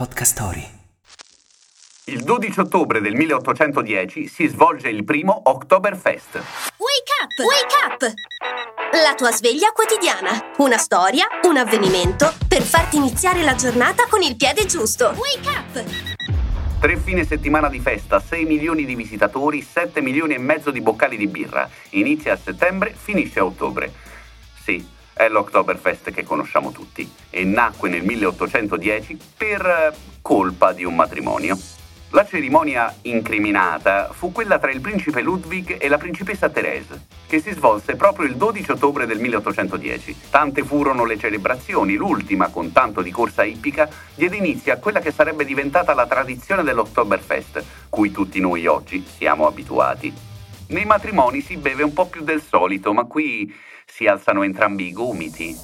Podcast Story. Il 12 ottobre del 1810 si svolge il primo Oktoberfest. Wake up! Wake up! La tua sveglia quotidiana. Una storia, un avvenimento per farti iniziare la giornata con il piede giusto. Wake up! Tre fine settimana di festa, 6 milioni di visitatori, 7 milioni e mezzo di boccali di birra. Inizia a settembre, finisce a ottobre. Sì, è l'Oktoberfest che conosciamo tutti e nacque nel 1810 per eh, colpa di un matrimonio. La cerimonia incriminata fu quella tra il principe Ludwig e la principessa Therese, che si svolse proprio il 12 ottobre del 1810. Tante furono le celebrazioni, l'ultima, con tanto di corsa ippica, diede inizio a quella che sarebbe diventata la tradizione dell'Oktoberfest, cui tutti noi oggi siamo abituati. Nei matrimoni si beve un po' più del solito, ma qui si alzano entrambi i gomiti.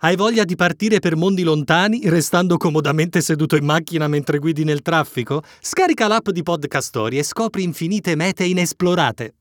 Hai voglia di partire per mondi lontani restando comodamente seduto in macchina mentre guidi nel traffico? Scarica l'app di Podcast Story e scopri infinite mete inesplorate.